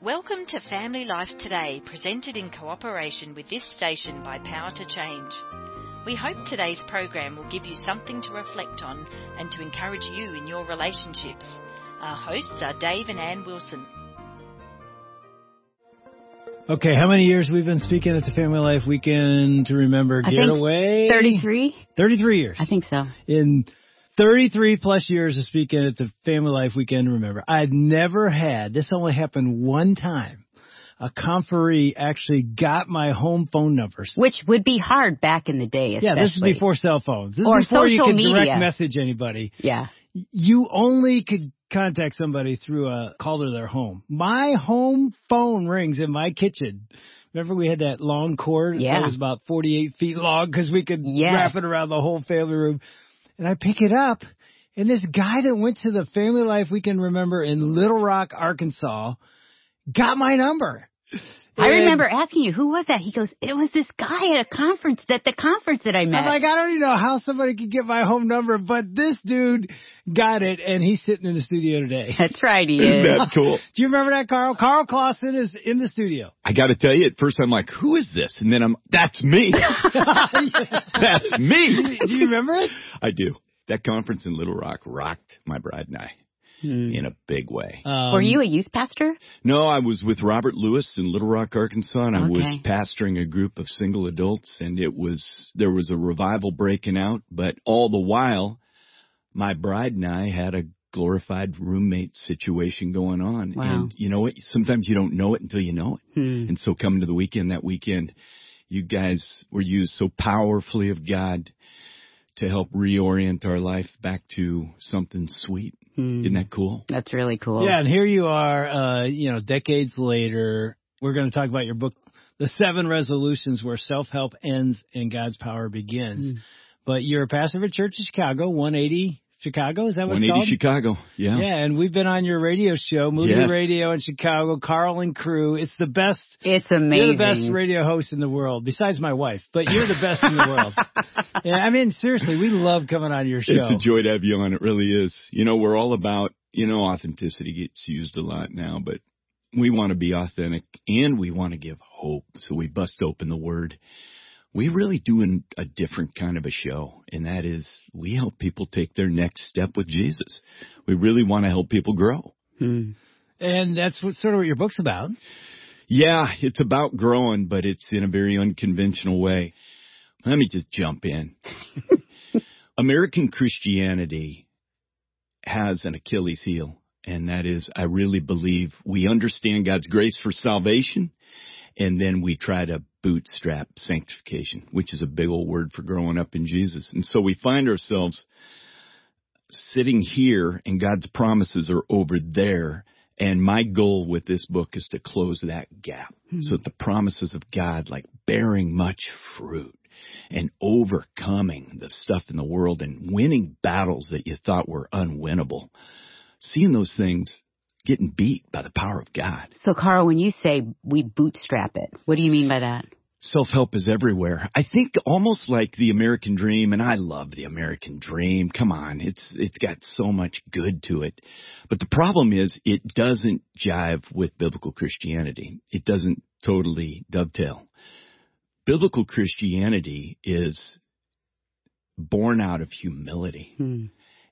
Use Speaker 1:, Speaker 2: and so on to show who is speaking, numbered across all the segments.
Speaker 1: Welcome to Family Life Today, presented in cooperation with this station by Power to Change. We hope today's program will give you something to reflect on and to encourage you in your relationships. Our hosts are Dave and Ann Wilson.
Speaker 2: Okay, how many years we've been speaking at the Family Life Weekend to remember
Speaker 3: I think
Speaker 2: Getaway?
Speaker 3: 33?
Speaker 2: 33 years.
Speaker 3: I think so.
Speaker 2: In 33 plus years of speaking at the Family Life Weekend remember, I'd never had, this only happened one time, a conferee actually got my home phone numbers.
Speaker 3: Which would be hard back in the day, especially.
Speaker 2: Yeah, this is before cell phones. This
Speaker 3: Or
Speaker 2: is before you could direct
Speaker 3: media.
Speaker 2: message anybody.
Speaker 3: Yeah.
Speaker 2: You only could contact somebody through a call to their home. My home phone rings in my kitchen. Remember we had that long cord
Speaker 3: Yeah.
Speaker 2: that was about 48 feet long because we could
Speaker 3: Yes.
Speaker 2: wrap it around the whole family room. And I pick it up and this guy that went to the Family Life Weekend Remember in Little Rock, Arkansas got my number.
Speaker 3: I remember asking you, who was that? He goes, it was this guy at a conference, at the conference that I met.
Speaker 2: I'm like, I don't even know how somebody could get my home number, but this dude got it and he's sitting in the studio today.
Speaker 3: That's right, he
Speaker 4: Isn't that cool?
Speaker 2: Do you remember that, Karl? Karl Clauson is in the studio.
Speaker 4: I got to tell you, at first I'm like, who is this? And then I'm, that's me. that's me.
Speaker 2: Do you remember it?
Speaker 4: I do. That conference in Little Rock rocked my bride and I
Speaker 3: Hmm.
Speaker 4: in a big way.
Speaker 2: Um,
Speaker 3: Were you a youth pastor?
Speaker 4: No, I was with Robert Lewis in Little Rock, Arkansas, and I was pastoring a group of single adults, and it was there was a revival breaking out, but all the while, my bride and I had a glorified roommate situation going on,
Speaker 3: Wow.
Speaker 4: and you know what? Sometimes you don't know it until you know it.
Speaker 3: Hmm.
Speaker 4: And so coming to the weekend that weekend, you guys were used so powerfully of God to help reorient our life back to something sweet.
Speaker 3: Hmm.
Speaker 4: Isn't that cool?
Speaker 3: That's really cool.
Speaker 2: Yeah, and here you are, uh, you know, decades later. We're going to talk about your book, The Seven Resolutions Where Self-Help Ends and God's Power Begins.
Speaker 3: Mm.
Speaker 2: But you're a pastor of a church in Chicago, 180 Chicago, is that what it's
Speaker 4: 180
Speaker 2: called?
Speaker 4: Chicago. Yeah.
Speaker 2: Yeah, and we've been on your radio show, Moody
Speaker 4: Yes.
Speaker 2: Radio in Chicago, Karl and crew. It's the best
Speaker 3: It's amazing.
Speaker 2: You're the best radio host in the world, besides my wife, but you're the best in the world. Yeah, I mean, seriously, we love coming on your show.
Speaker 4: It's a joy to have you on. It really is. You know, we're all about, you know, authenticity gets used a lot now, but we want to be authentic and we want to give hope. So we bust open the word. We really do an, a different kind of a show, and that is we help people take their next step with Jesus. We really want to help people grow.
Speaker 3: Hmm.
Speaker 2: and that's what sort of what your book's about.
Speaker 4: Yeah, it's about growing, but it's in a very unconventional way. Let me just jump in. American Christianity has an Achilles heel, and that is I really believe we understand God's grace for salvation, and then we try to bootstrap sanctification, which is a big old word for growing up in Jesus. And so we find ourselves sitting here and God's promises are over there. And my goal with this book is to close that gap hmm. so that the promises of God, like bearing much fruit and overcoming the stuff in the world and winning battles that you thought were unwinnable, seeing those things getting beat by the power of God.
Speaker 3: So, Karl, when you say we bootstrap it, what do you mean by that?
Speaker 4: Self-help is everywhere. I think almost like the American dream, and I love the American dream. Come on, it's it's got so much good to it. But the problem is it doesn't jive with biblical Christianity. It doesn't totally dovetail. Biblical Christianity is born out of humility
Speaker 3: Hmm.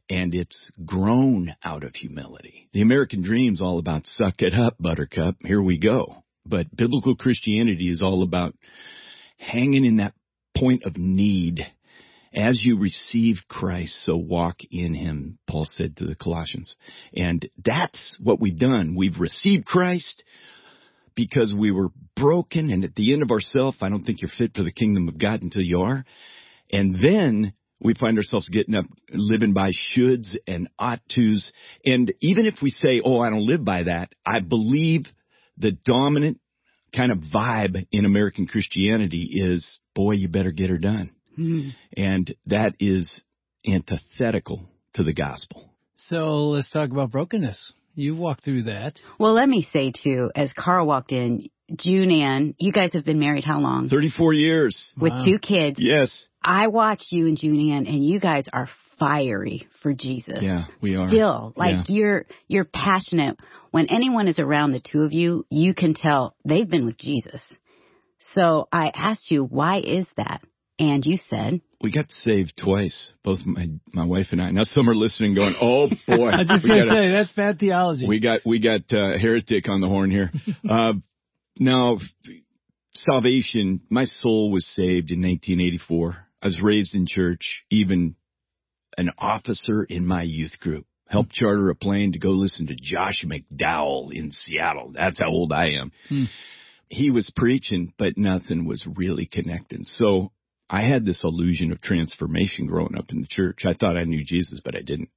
Speaker 4: And it's grown out of humility. The American dream's all about suck it up, buttercup, here we go. But biblical Christianity is all about hanging in that point of need. As you receive Christ, so walk in him, Paul said to the Colossians. And that's what we've done. We've received Christ because we were broken and at the end of ourself, I don't think you're fit for the kingdom of God until you are. And then we find ourselves getting up, living by shoulds and ought tos. And even if we say, oh, I don't live by that, I believe the dominant kind of vibe in American Christianity is, boy, you better get her done.
Speaker 3: Hmm.
Speaker 4: And that is antithetical to the gospel.
Speaker 2: So let's talk about brokenness. You walked through that.
Speaker 3: Well, let me say, too, as Karl walked in, June Ann, you guys have been married how long?
Speaker 4: 34 years.
Speaker 3: With
Speaker 2: Wow.
Speaker 3: two kids.
Speaker 4: Yes.
Speaker 3: I watched you and June Ann, and you guys are fiery for Jesus.
Speaker 4: Yeah, we are.
Speaker 3: Still, like
Speaker 4: Yeah.
Speaker 3: you're you're passionate. When anyone is around the two of you, you can tell they've been with Jesus. So I asked you, why is that? And you said,
Speaker 4: We got saved twice, both my my wife and I. Now some are listening, going, "Oh boy,
Speaker 2: I was just gonna
Speaker 4: gotta-
Speaker 2: say that's bad theology.
Speaker 4: we got we got uh, heretic on the horn here." uh, now, salvation. My soul was saved in 1984. I was raised in church. Even an officer in my youth group helped charter a plane to go listen to Josh McDowell in Seattle. That's how old I am.
Speaker 2: Hmm.
Speaker 4: He was preaching, but nothing was really connecting. So I had this illusion of transformation growing up in the church. I thought I knew Jesus, but I didn't.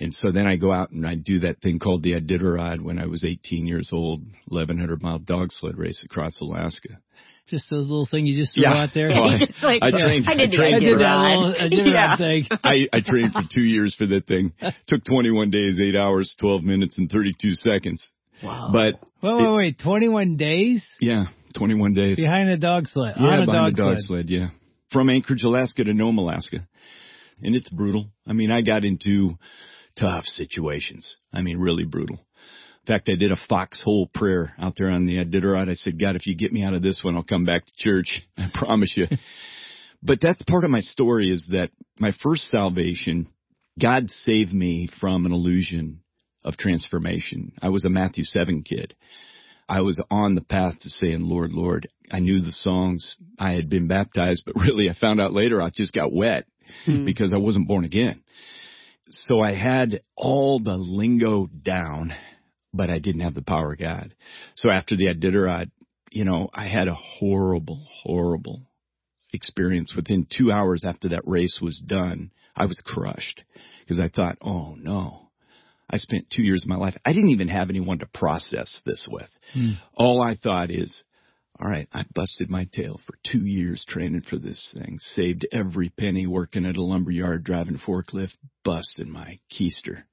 Speaker 4: And so then I go out and I do that thing called the Iditarod when I was 18 years old, 1100 mile dog sled race across Alaska.
Speaker 2: just a little thing you just threw
Speaker 4: Yeah.
Speaker 2: out there.
Speaker 4: Oh, well,
Speaker 3: just like,
Speaker 4: I trained-
Speaker 3: I did
Speaker 4: I trained
Speaker 2: I did that
Speaker 3: Iditarod.
Speaker 2: little I did that
Speaker 3: Yeah.
Speaker 2: thing.
Speaker 4: I, I trained for two years for that thing. Took 21 days, 8 hours, 12 minutes, and 32 seconds.
Speaker 3: Wow.
Speaker 4: But
Speaker 2: Wait, wait, wait. 21 days
Speaker 4: yeah, 21 days.
Speaker 2: behind a dog sled.
Speaker 4: Yeah,
Speaker 2: on a
Speaker 4: behind
Speaker 2: dog,
Speaker 4: a dog
Speaker 2: sled.
Speaker 4: sled. Yeah, from Anchorage, Alaska to Nome, Alaska, and it's brutal. I mean, I got into tough situations. I mean, really brutal. In fact, I did a foxhole prayer out there on the Iditarod. I said, God, if you get me out of this one, I'll come back to church. I promise you. but that's part of my story is that my first salvation, God saved me from an illusion of transformation. I was a Matthew 7 kid. I was on the path to saying, Lord, Lord, I knew the songs. I had been baptized, but really I found out later I just got wet
Speaker 3: Hmm.
Speaker 4: because I wasn't born again. So I had all the lingo down, but I didn't have the power of God. So after the Iditarod, you know, I had a horrible, horrible experience. Within two hours after that race was done, I was crushed because I thought, oh no, I spent two years of my life. I didn't even have anyone to process this with.
Speaker 2: Hmm.
Speaker 4: All I thought is, all right, I busted my tail for two years training for this thing, saved every penny working at a lumber yard, driving forklift, busting my keister.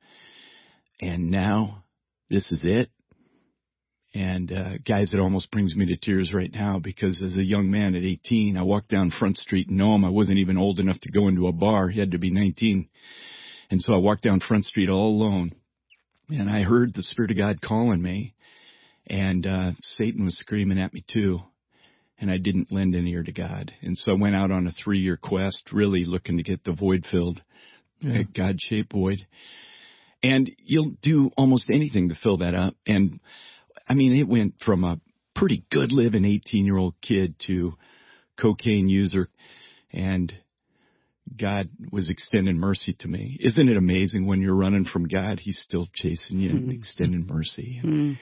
Speaker 4: And now this is it. And, uh, guys, it almost brings me to tears right now because as a young man at 18, I walked down Front Street in Nome. I wasn't even old enough to go into a bar. He had to be 19. And so I walked down Front Street all alone and I heard the Spirit of God calling me and uh, Satan was screaming at me too. And I didn't lend an ear to God. And so I went out on a three year quest, really looking to get the void filled,
Speaker 2: Yeah.
Speaker 4: a God shaped void. And you'll do almost anything to fill that up. And I mean, it went from a pretty good living 18 year old kid to cocaine user. And God was extending mercy to me. Isn't it amazing when you're running from God, He's still chasing you and
Speaker 3: Mhm.
Speaker 4: extending mercy?
Speaker 3: Hmm.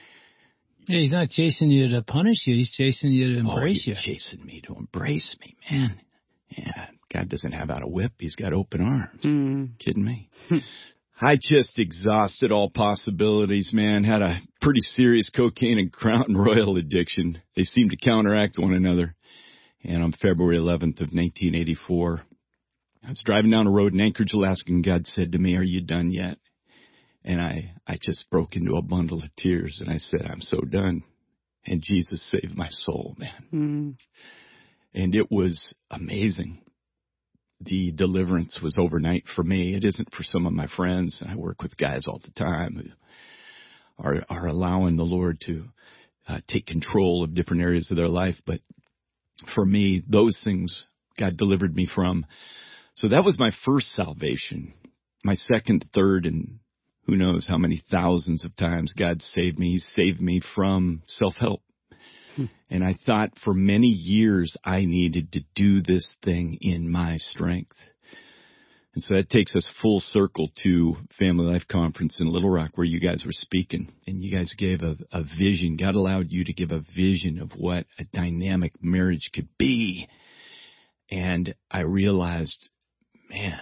Speaker 2: Yeah, he's not chasing you to punish you. He's chasing you to embrace
Speaker 4: oh,
Speaker 2: you.
Speaker 4: he's chasing me to embrace me, man. Yeah, God doesn't have out a whip. He's got open arms.
Speaker 3: Hmm.
Speaker 4: Kidding me? I just exhausted all possibilities, man. Had a pretty serious cocaine and Crown Royal addiction. They seemed to counteract one another. And on February 11th of 1984, I was driving down a road in Anchorage, Alaska, and God said to me, "Are you done yet?" And I, I just broke into a bundle of tears, and I said, "I'm so done." And Jesus saved my soul, man
Speaker 3: Hmm.
Speaker 4: and it was amazing. The deliverance was overnight for me. It isn't for some of my friends. I work with guys all the time who are are allowing the Lord to uh, take control of different areas of their life. But for me, those things God delivered me from. So that was my first salvation. My second, third, and who knows how many thousands of times God saved me. He saved me from self help. Hmm. And I thought for many years I needed to do this thing in my strength. And so that takes us full circle to Family Life Conference in Little Rock where you guys were speaking and you guys gave a, a vision. God allowed you to give a vision of what a dynamic marriage could be. And I realized, man,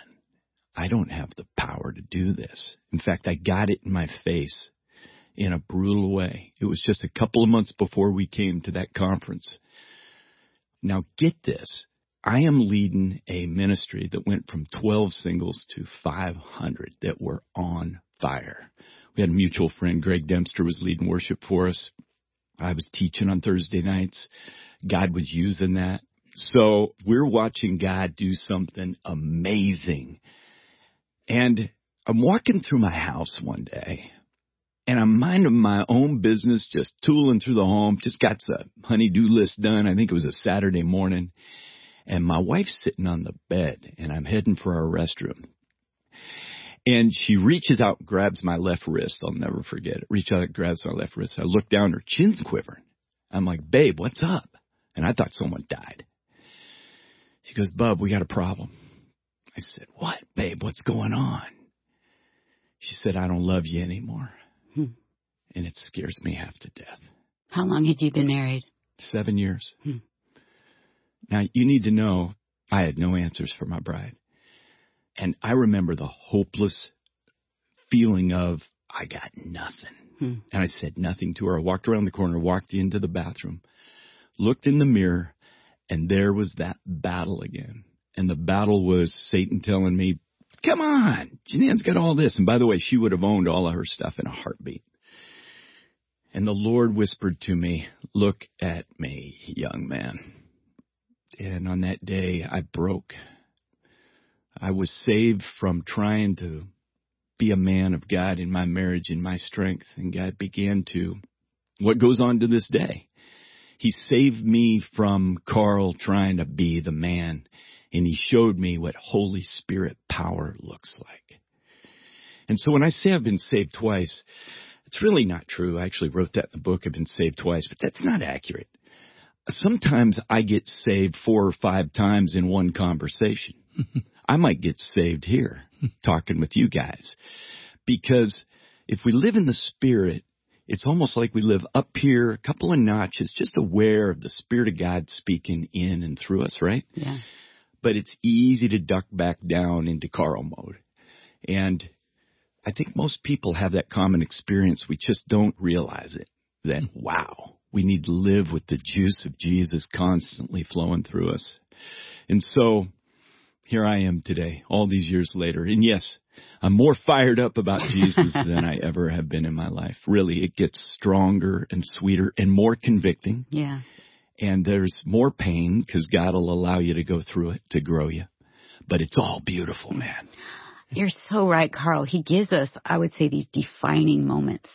Speaker 4: I don't have the power to do this. In fact, I got it in my face in a brutal way. It was just a couple of months before we came to that conference. Now get this. I am leading a ministry that went from 12 singles to 500 that were on fire. We had a mutual friend, Greg Dempster was leading worship for us. I was teaching on Thursday nights. God was using that. So we're watching God do something amazing. And I'm walking through my house one day and I'm minding my own business, just tooling through the home, just got the honey-do list done. I think it was a Saturday morning. And my wife's sitting on the bed and I'm heading for our restroom. And she reaches out, grabs my left wrist. I'll never forget it. Reach out, grabs my left wrist. I look down, her chin's quivering. I'm like, babe, what's up? And I thought someone died. She goes, Bub, we got a problem. I said, what, babe? What's going on? She said, I don't love you anymore.
Speaker 3: Hmm.
Speaker 4: And it scares me half to death.
Speaker 3: How long had you been married?
Speaker 4: Seven years.
Speaker 3: Hmm.
Speaker 4: Now, you need to know I had no answers for my bride. And I remember the hopeless feeling of, I got nothing.
Speaker 3: Hmm.
Speaker 4: And I said nothing to her. I walked around the corner, walked into the bathroom, looked in the mirror, and there was that battle again. And the battle was Satan telling me, come on, Jeananne's got all this. And by the way, she would have owned all of her stuff in a heartbeat. And the Lord whispered to me, look at me, young man. And on that day, I broke. I was saved from trying to be a man of God in my marriage, in my strength. And God began to, what goes on to this day. He saved me from Karl trying to be the man and he showed me what Holy Spirit power looks like. And so when I say I've been saved twice, it's really not true. I actually wrote that in the book. I've been saved twice, but that's not accurate. Sometimes I get saved four or five times in one conversation. I might get saved here talking with you guys because if we live in the spirit, it's almost like we live up here a couple of notches, just aware of the spirit of God speaking in and through us, right?
Speaker 3: Yeah.
Speaker 4: But it's easy to duck back down into Karl mode. And I think most people have that common experience. We just don't realize it. That, hmm. wow, we need to live with the juice of Jesus constantly flowing through us. And so here I am today, all these years later. And yes, I'm more fired up about Jesus than I ever have been in my life. Really, it gets stronger and sweeter and more convicting.
Speaker 3: Yeah.
Speaker 4: And there's more pain because God will allow you to go through it to grow you. But it's all beautiful, man.
Speaker 3: You're so right, Karl. He gives us, I would say, these defining moments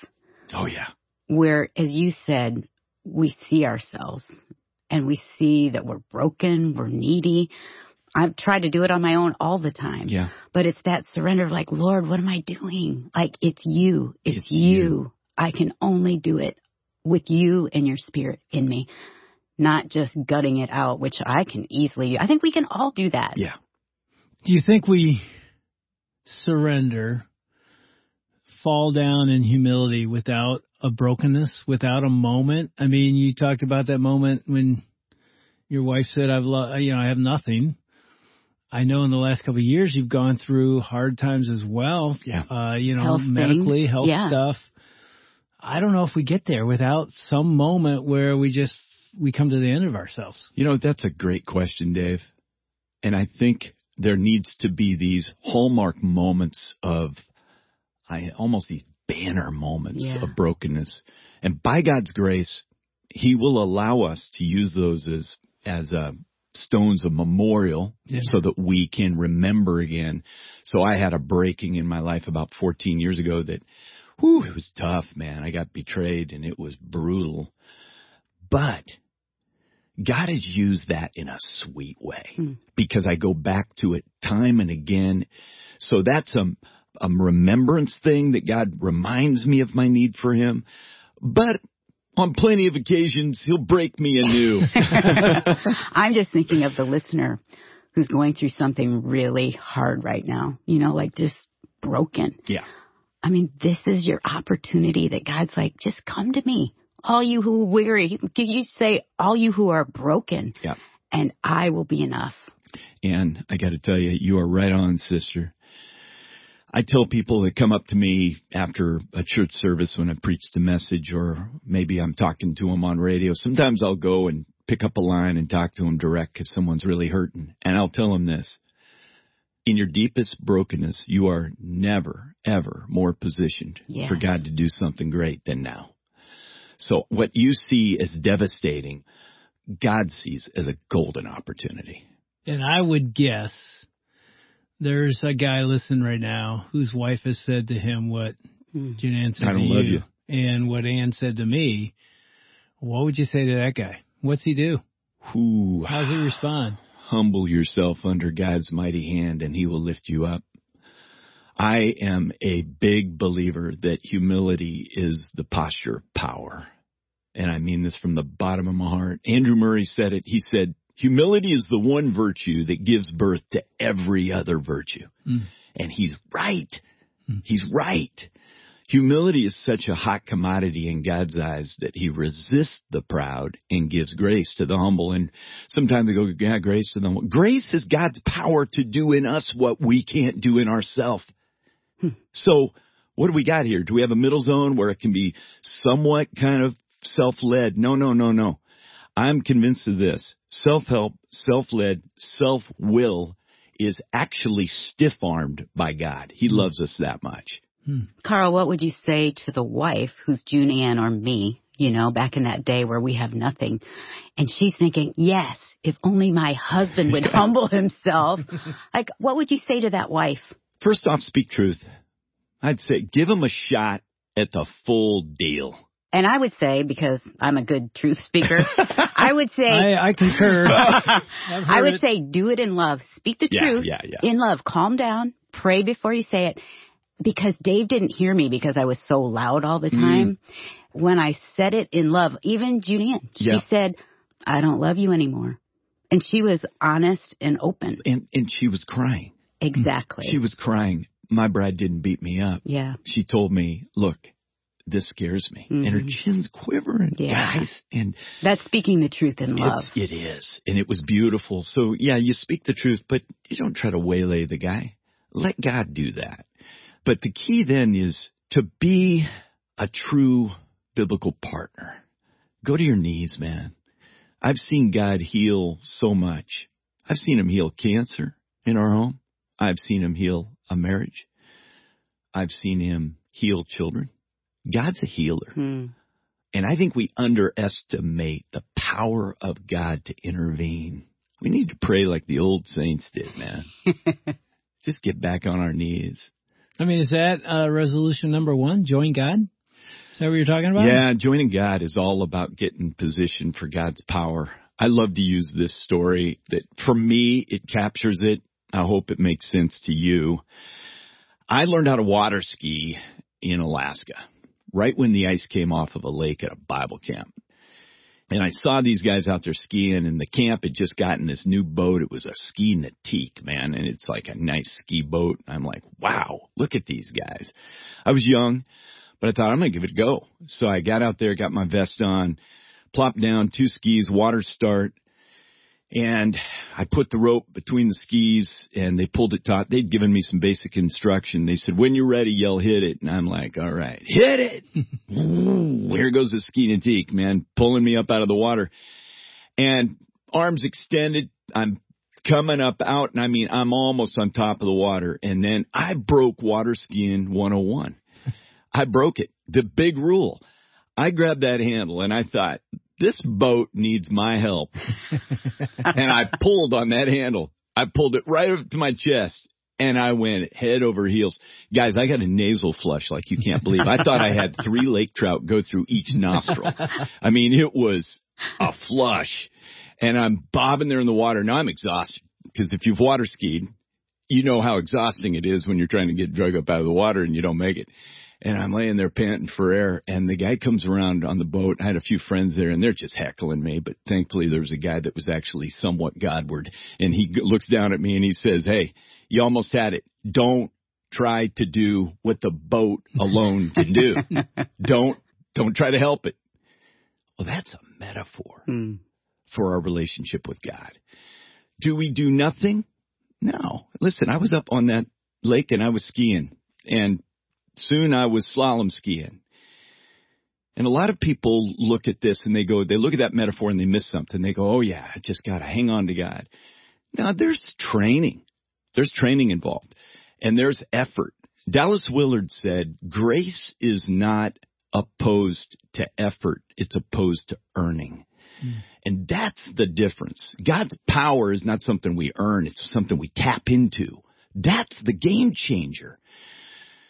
Speaker 4: Oh yeah.
Speaker 3: where, as you said, we see ourselves and we see that we're broken, we're needy. I've tried to do it on my own all the time.
Speaker 4: Yeah.
Speaker 3: But it's that surrender of like, Lord, what am I doing? Like, it's you. It's,
Speaker 4: It's
Speaker 3: you.
Speaker 4: you.
Speaker 3: I can only do it with you and your spirit in me, not just gutting it out, which I can easily, I think we can all do that.
Speaker 4: Yeah.
Speaker 2: Do you think we surrender, fall down in humility without a brokenness, without a moment? I mean, you talked about that moment when your wife said, "I've, lo- you know, I have nothing." I know in the last couple of years you've gone through hard times as well.
Speaker 4: Yeah.
Speaker 2: Uh, you know,
Speaker 3: Health things.
Speaker 2: medically, health
Speaker 3: Yeah.
Speaker 2: stuff. I don't know if we get there without some moment where we just we come to the end of ourselves.
Speaker 4: You know, that's a great question, Dave. And I think there needs to be these hallmark moments of I almost these banner moments
Speaker 3: Yeah.
Speaker 4: of brokenness. And by God's grace, he will allow us to use those as as uh, stones of memorial
Speaker 2: Yeah.
Speaker 4: so that we can remember again. So I had a breaking in my life about 14 years ago that whew, it was tough, man. I got betrayed and it was brutal. But God has used that in a sweet way
Speaker 3: Hmm.
Speaker 4: because I go back to it time and again. So that's a, a remembrance thing that God reminds me of my need for Him. But on plenty of occasions, He'll break me anew.
Speaker 3: I'm just thinking of the listener who's going through something really hard right now, you know, like just broken.
Speaker 4: yeah.
Speaker 3: I mean, this is your opportunity that God's like, just come to me. All you who are weary, can you say, all you who are broken,
Speaker 4: Yeah.
Speaker 3: and I will be enough.
Speaker 4: And I got to tell you, you are right on, sister. I tell people that come up to me after a church service when I preach the message, or maybe I'm talking to them on radio. Sometimes I'll go and pick up a line and talk to them direct if someone's really hurting. And I'll tell them this. In your deepest brokenness, you are never, ever more positioned
Speaker 3: Yeah.
Speaker 4: for God to do something great than now. So what you see as devastating, God sees as a golden opportunity.
Speaker 2: And I would guess There's a guy listening right now whose wife has said to him what
Speaker 3: Hmm.
Speaker 2: June Ann said
Speaker 4: I don't
Speaker 2: to
Speaker 4: love
Speaker 2: you, and what Ann said to me. What would you say to that guy? What's he do?
Speaker 4: Whew.
Speaker 2: How's he respond?
Speaker 4: Humble yourself under God's mighty hand and he will lift you up. I am a big believer that humility is the posture of power. And I mean this from the bottom of my heart. Andrew Murray said it. He said, humility is the one virtue that gives birth to every other virtue.
Speaker 2: Mm.
Speaker 4: And he's right.
Speaker 2: Mm.
Speaker 4: He's right. Humility is such a hot commodity in God's eyes that he resists the proud and gives grace to the humble. And sometimes they go, yeah, grace to the humble. Grace is God's power to do in us what we can't do in ourselves.
Speaker 3: Hmm.
Speaker 4: So what do we got here? Do we have a middle zone where it can be somewhat kind of self-led? No, no, no, no. I'm convinced of this. Self-help, self-led, self-will is actually stiff-armed by God. He loves us that much.
Speaker 3: Karl, what would you say to the wife who's June Ann or me, you know, back in that day where we have nothing? And she's thinking, yes, if only my husband would humble himself. Like, what would you say to that wife?
Speaker 4: First off, speak truth. I'd say give him a shot at the full deal.
Speaker 3: And I would say, because I'm a good truth speaker, I would say,
Speaker 2: I, I concur. I've
Speaker 3: I
Speaker 2: heard
Speaker 3: would
Speaker 2: it.
Speaker 3: say do it in love. Speak the
Speaker 4: Yeah,
Speaker 3: truth
Speaker 4: yeah, yeah.
Speaker 3: in love. Calm down. Pray before you say it. Because Dave didn't hear me because I was so loud all the mm. time. When I said it in love, even Julianne, she
Speaker 4: Yeah.
Speaker 3: said, I don't love you anymore. And she was honest and open.
Speaker 4: And and she was crying.
Speaker 3: Exactly.
Speaker 4: She was crying. My bride didn't beat me up.
Speaker 3: yeah.
Speaker 4: She told me, "Look, this scares me." And her
Speaker 3: Mhm.
Speaker 4: chin's quivering,
Speaker 3: Yeah.
Speaker 4: guys. And
Speaker 3: That's speaking the truth in love.
Speaker 4: it is, and it was beautiful. So yeah, you speak the truth, but you don't try to waylay the guy. Let God do that. But the key then is to be a true biblical partner. Go to your knees, man. I've seen God heal so much. I've seen him heal cancer in our home. I've seen him heal a marriage. I've seen him heal children. God's a healer.
Speaker 3: Hmm.
Speaker 4: And I think we underestimate the power of God to intervene. We need to pray like the old saints did, man. Just get back on our knees.
Speaker 2: I mean, is that uh, resolution number one? Join God? Is that what you're talking about?
Speaker 4: Yeah, joining God is all about getting positioned for God's power. I love to use this story that for me, it captures it. I hope it makes sense to you. I learned how to water ski in Alaska right when the ice came off of a lake at a Bible camp. And I saw these guys out there skiing and the camp had just gotten this new boat. It was a ski Nautique, man. And it's like a nice ski boat. I'm like, wow, look at these guys. I was young, but I thought I'm to give it a go. So I got out there, got my vest on, plopped down, two skis, water start. And I put the rope between the skis and they pulled it taut. They'd given me some basic instruction. They said, when you're ready, yell hit it. And I'm like, all right, hit it. Here goes the ski Nautique, man, pulling me up out of the water and arms extended. I'm coming up out and I mean, I'm almost on top of the water. And then I broke water skiing 101. I broke it. The big rule. I grabbed that handle and I thought, this boat needs my help. and I pulled on that handle. I pulled it right up to my chest and I went head over heels. Guys, I got a nasal flush like you can't believe. I thought I had three lake trout go through each nostril. I mean, it was a flush and I'm bobbing there in the water. Now I'm exhausted because if you've water skied, you know how exhausting it is when you're trying to get drug up out of the water and you don't make it. And I'm laying there panting for air and the guy comes around on the boat. I had a few friends there and they're just heckling me, but thankfully there was a guy that was actually somewhat Godward and he g- looks down at me and he says, Hey, you almost had it. Don't try to do what the boat alone can do. don't, don't try to help it. Well, that's a metaphor
Speaker 3: Hmm.
Speaker 4: for our relationship with God. Do we do nothing? No. Listen, I was up on that lake and I was skiing and soon I was slalom skiing. And a lot of people look at this and they go, they look at that metaphor and they miss something. They go, oh yeah, I just got to hang on to God. Now there's training. There's training involved and there's effort. Dallas Willard said, grace is not opposed to effort. It's opposed to earning. Hmm. And that's the difference. God's power is not something we earn. It's something we tap into. That's the game changer.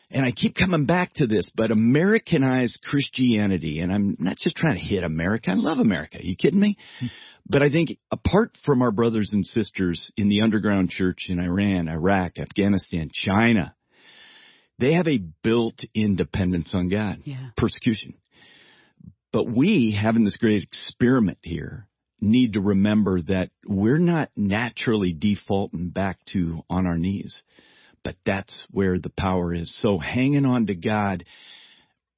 Speaker 4: And I keep coming back to this, but Americanized Christianity, and I'm not just trying to hit America. I love America. Are you kidding me? but I think apart from our brothers and sisters in the underground church in Iran, Iraq, Afghanistan, China, they have a built-in dependence on God.
Speaker 3: Yeah.
Speaker 4: Persecution. But we, having this great experiment here, need to remember that we're not naturally defaulting back to on our knees, but that's where the power is. So hanging on to God,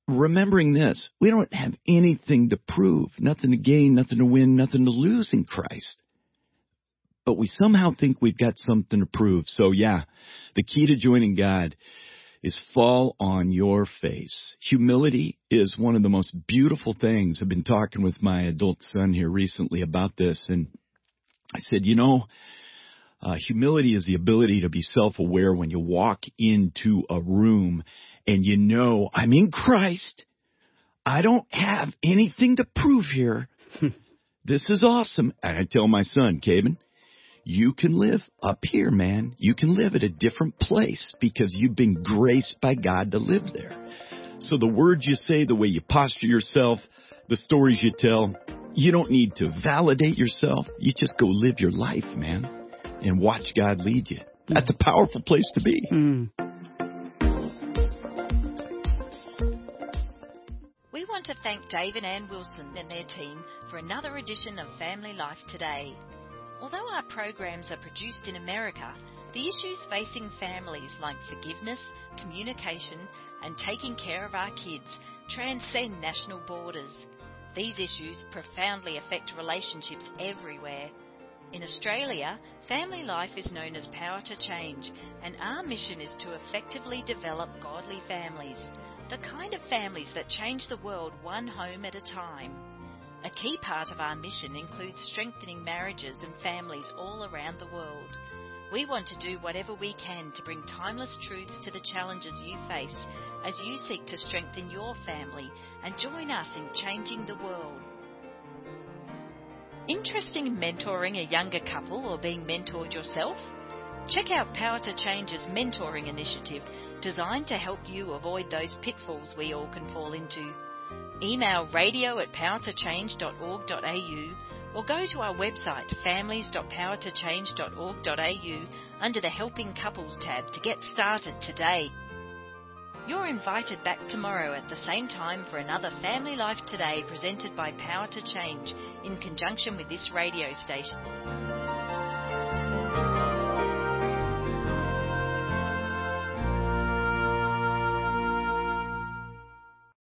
Speaker 4: remembering this, we don't have anything to prove, nothing to gain, nothing to win, nothing to lose in Christ. But we somehow think we've got something to prove. So yeah, the key to joining God is fall on your face. Humility is one of the most beautiful things. I've been talking with my adult son here recently about this and I said, you know, uh, humility is the ability to be self-aware when you walk into a room and you know I'm in Christ. I don't have anything to prove here. this is awesome. And I tell my son, Caven, you can live up here, man. You can live at a different place because you've been graced by God to live there. So the words you say, the way you posture yourself, the stories you tell, you don't need to validate yourself. You just go live your life, man, and watch God lead you. That's a powerful place to be.
Speaker 3: Mm.
Speaker 1: We want to thank Dave and Ann Wilson and their team for another edition of Family Life Today. Although our programs are produced in America, the issues facing families like forgiveness, communication, and taking care of our kids transcend national borders. These issues profoundly affect relationships everywhere. In Australia, family life is known as Power to Change, and our mission is to effectively develop godly families, the kind of families that change the world one home at a time. A key part of our mission includes strengthening marriages and families all around the world. We want to do whatever we can to bring timeless truths to the challenges you face as you seek to strengthen your family and join us in changing the world. Interested in mentoring a younger couple or being mentored yourself? Check out Power to Change's mentoring initiative designed to help you avoid those pitfalls we all can fall into. Email radio at powertochange.org.au or go to our website families.powertochange.org.au under the Helping Couples tab to get started today. You're invited back tomorrow at the same time for another Family Life Today presented by Power to Change in conjunction with this radio station.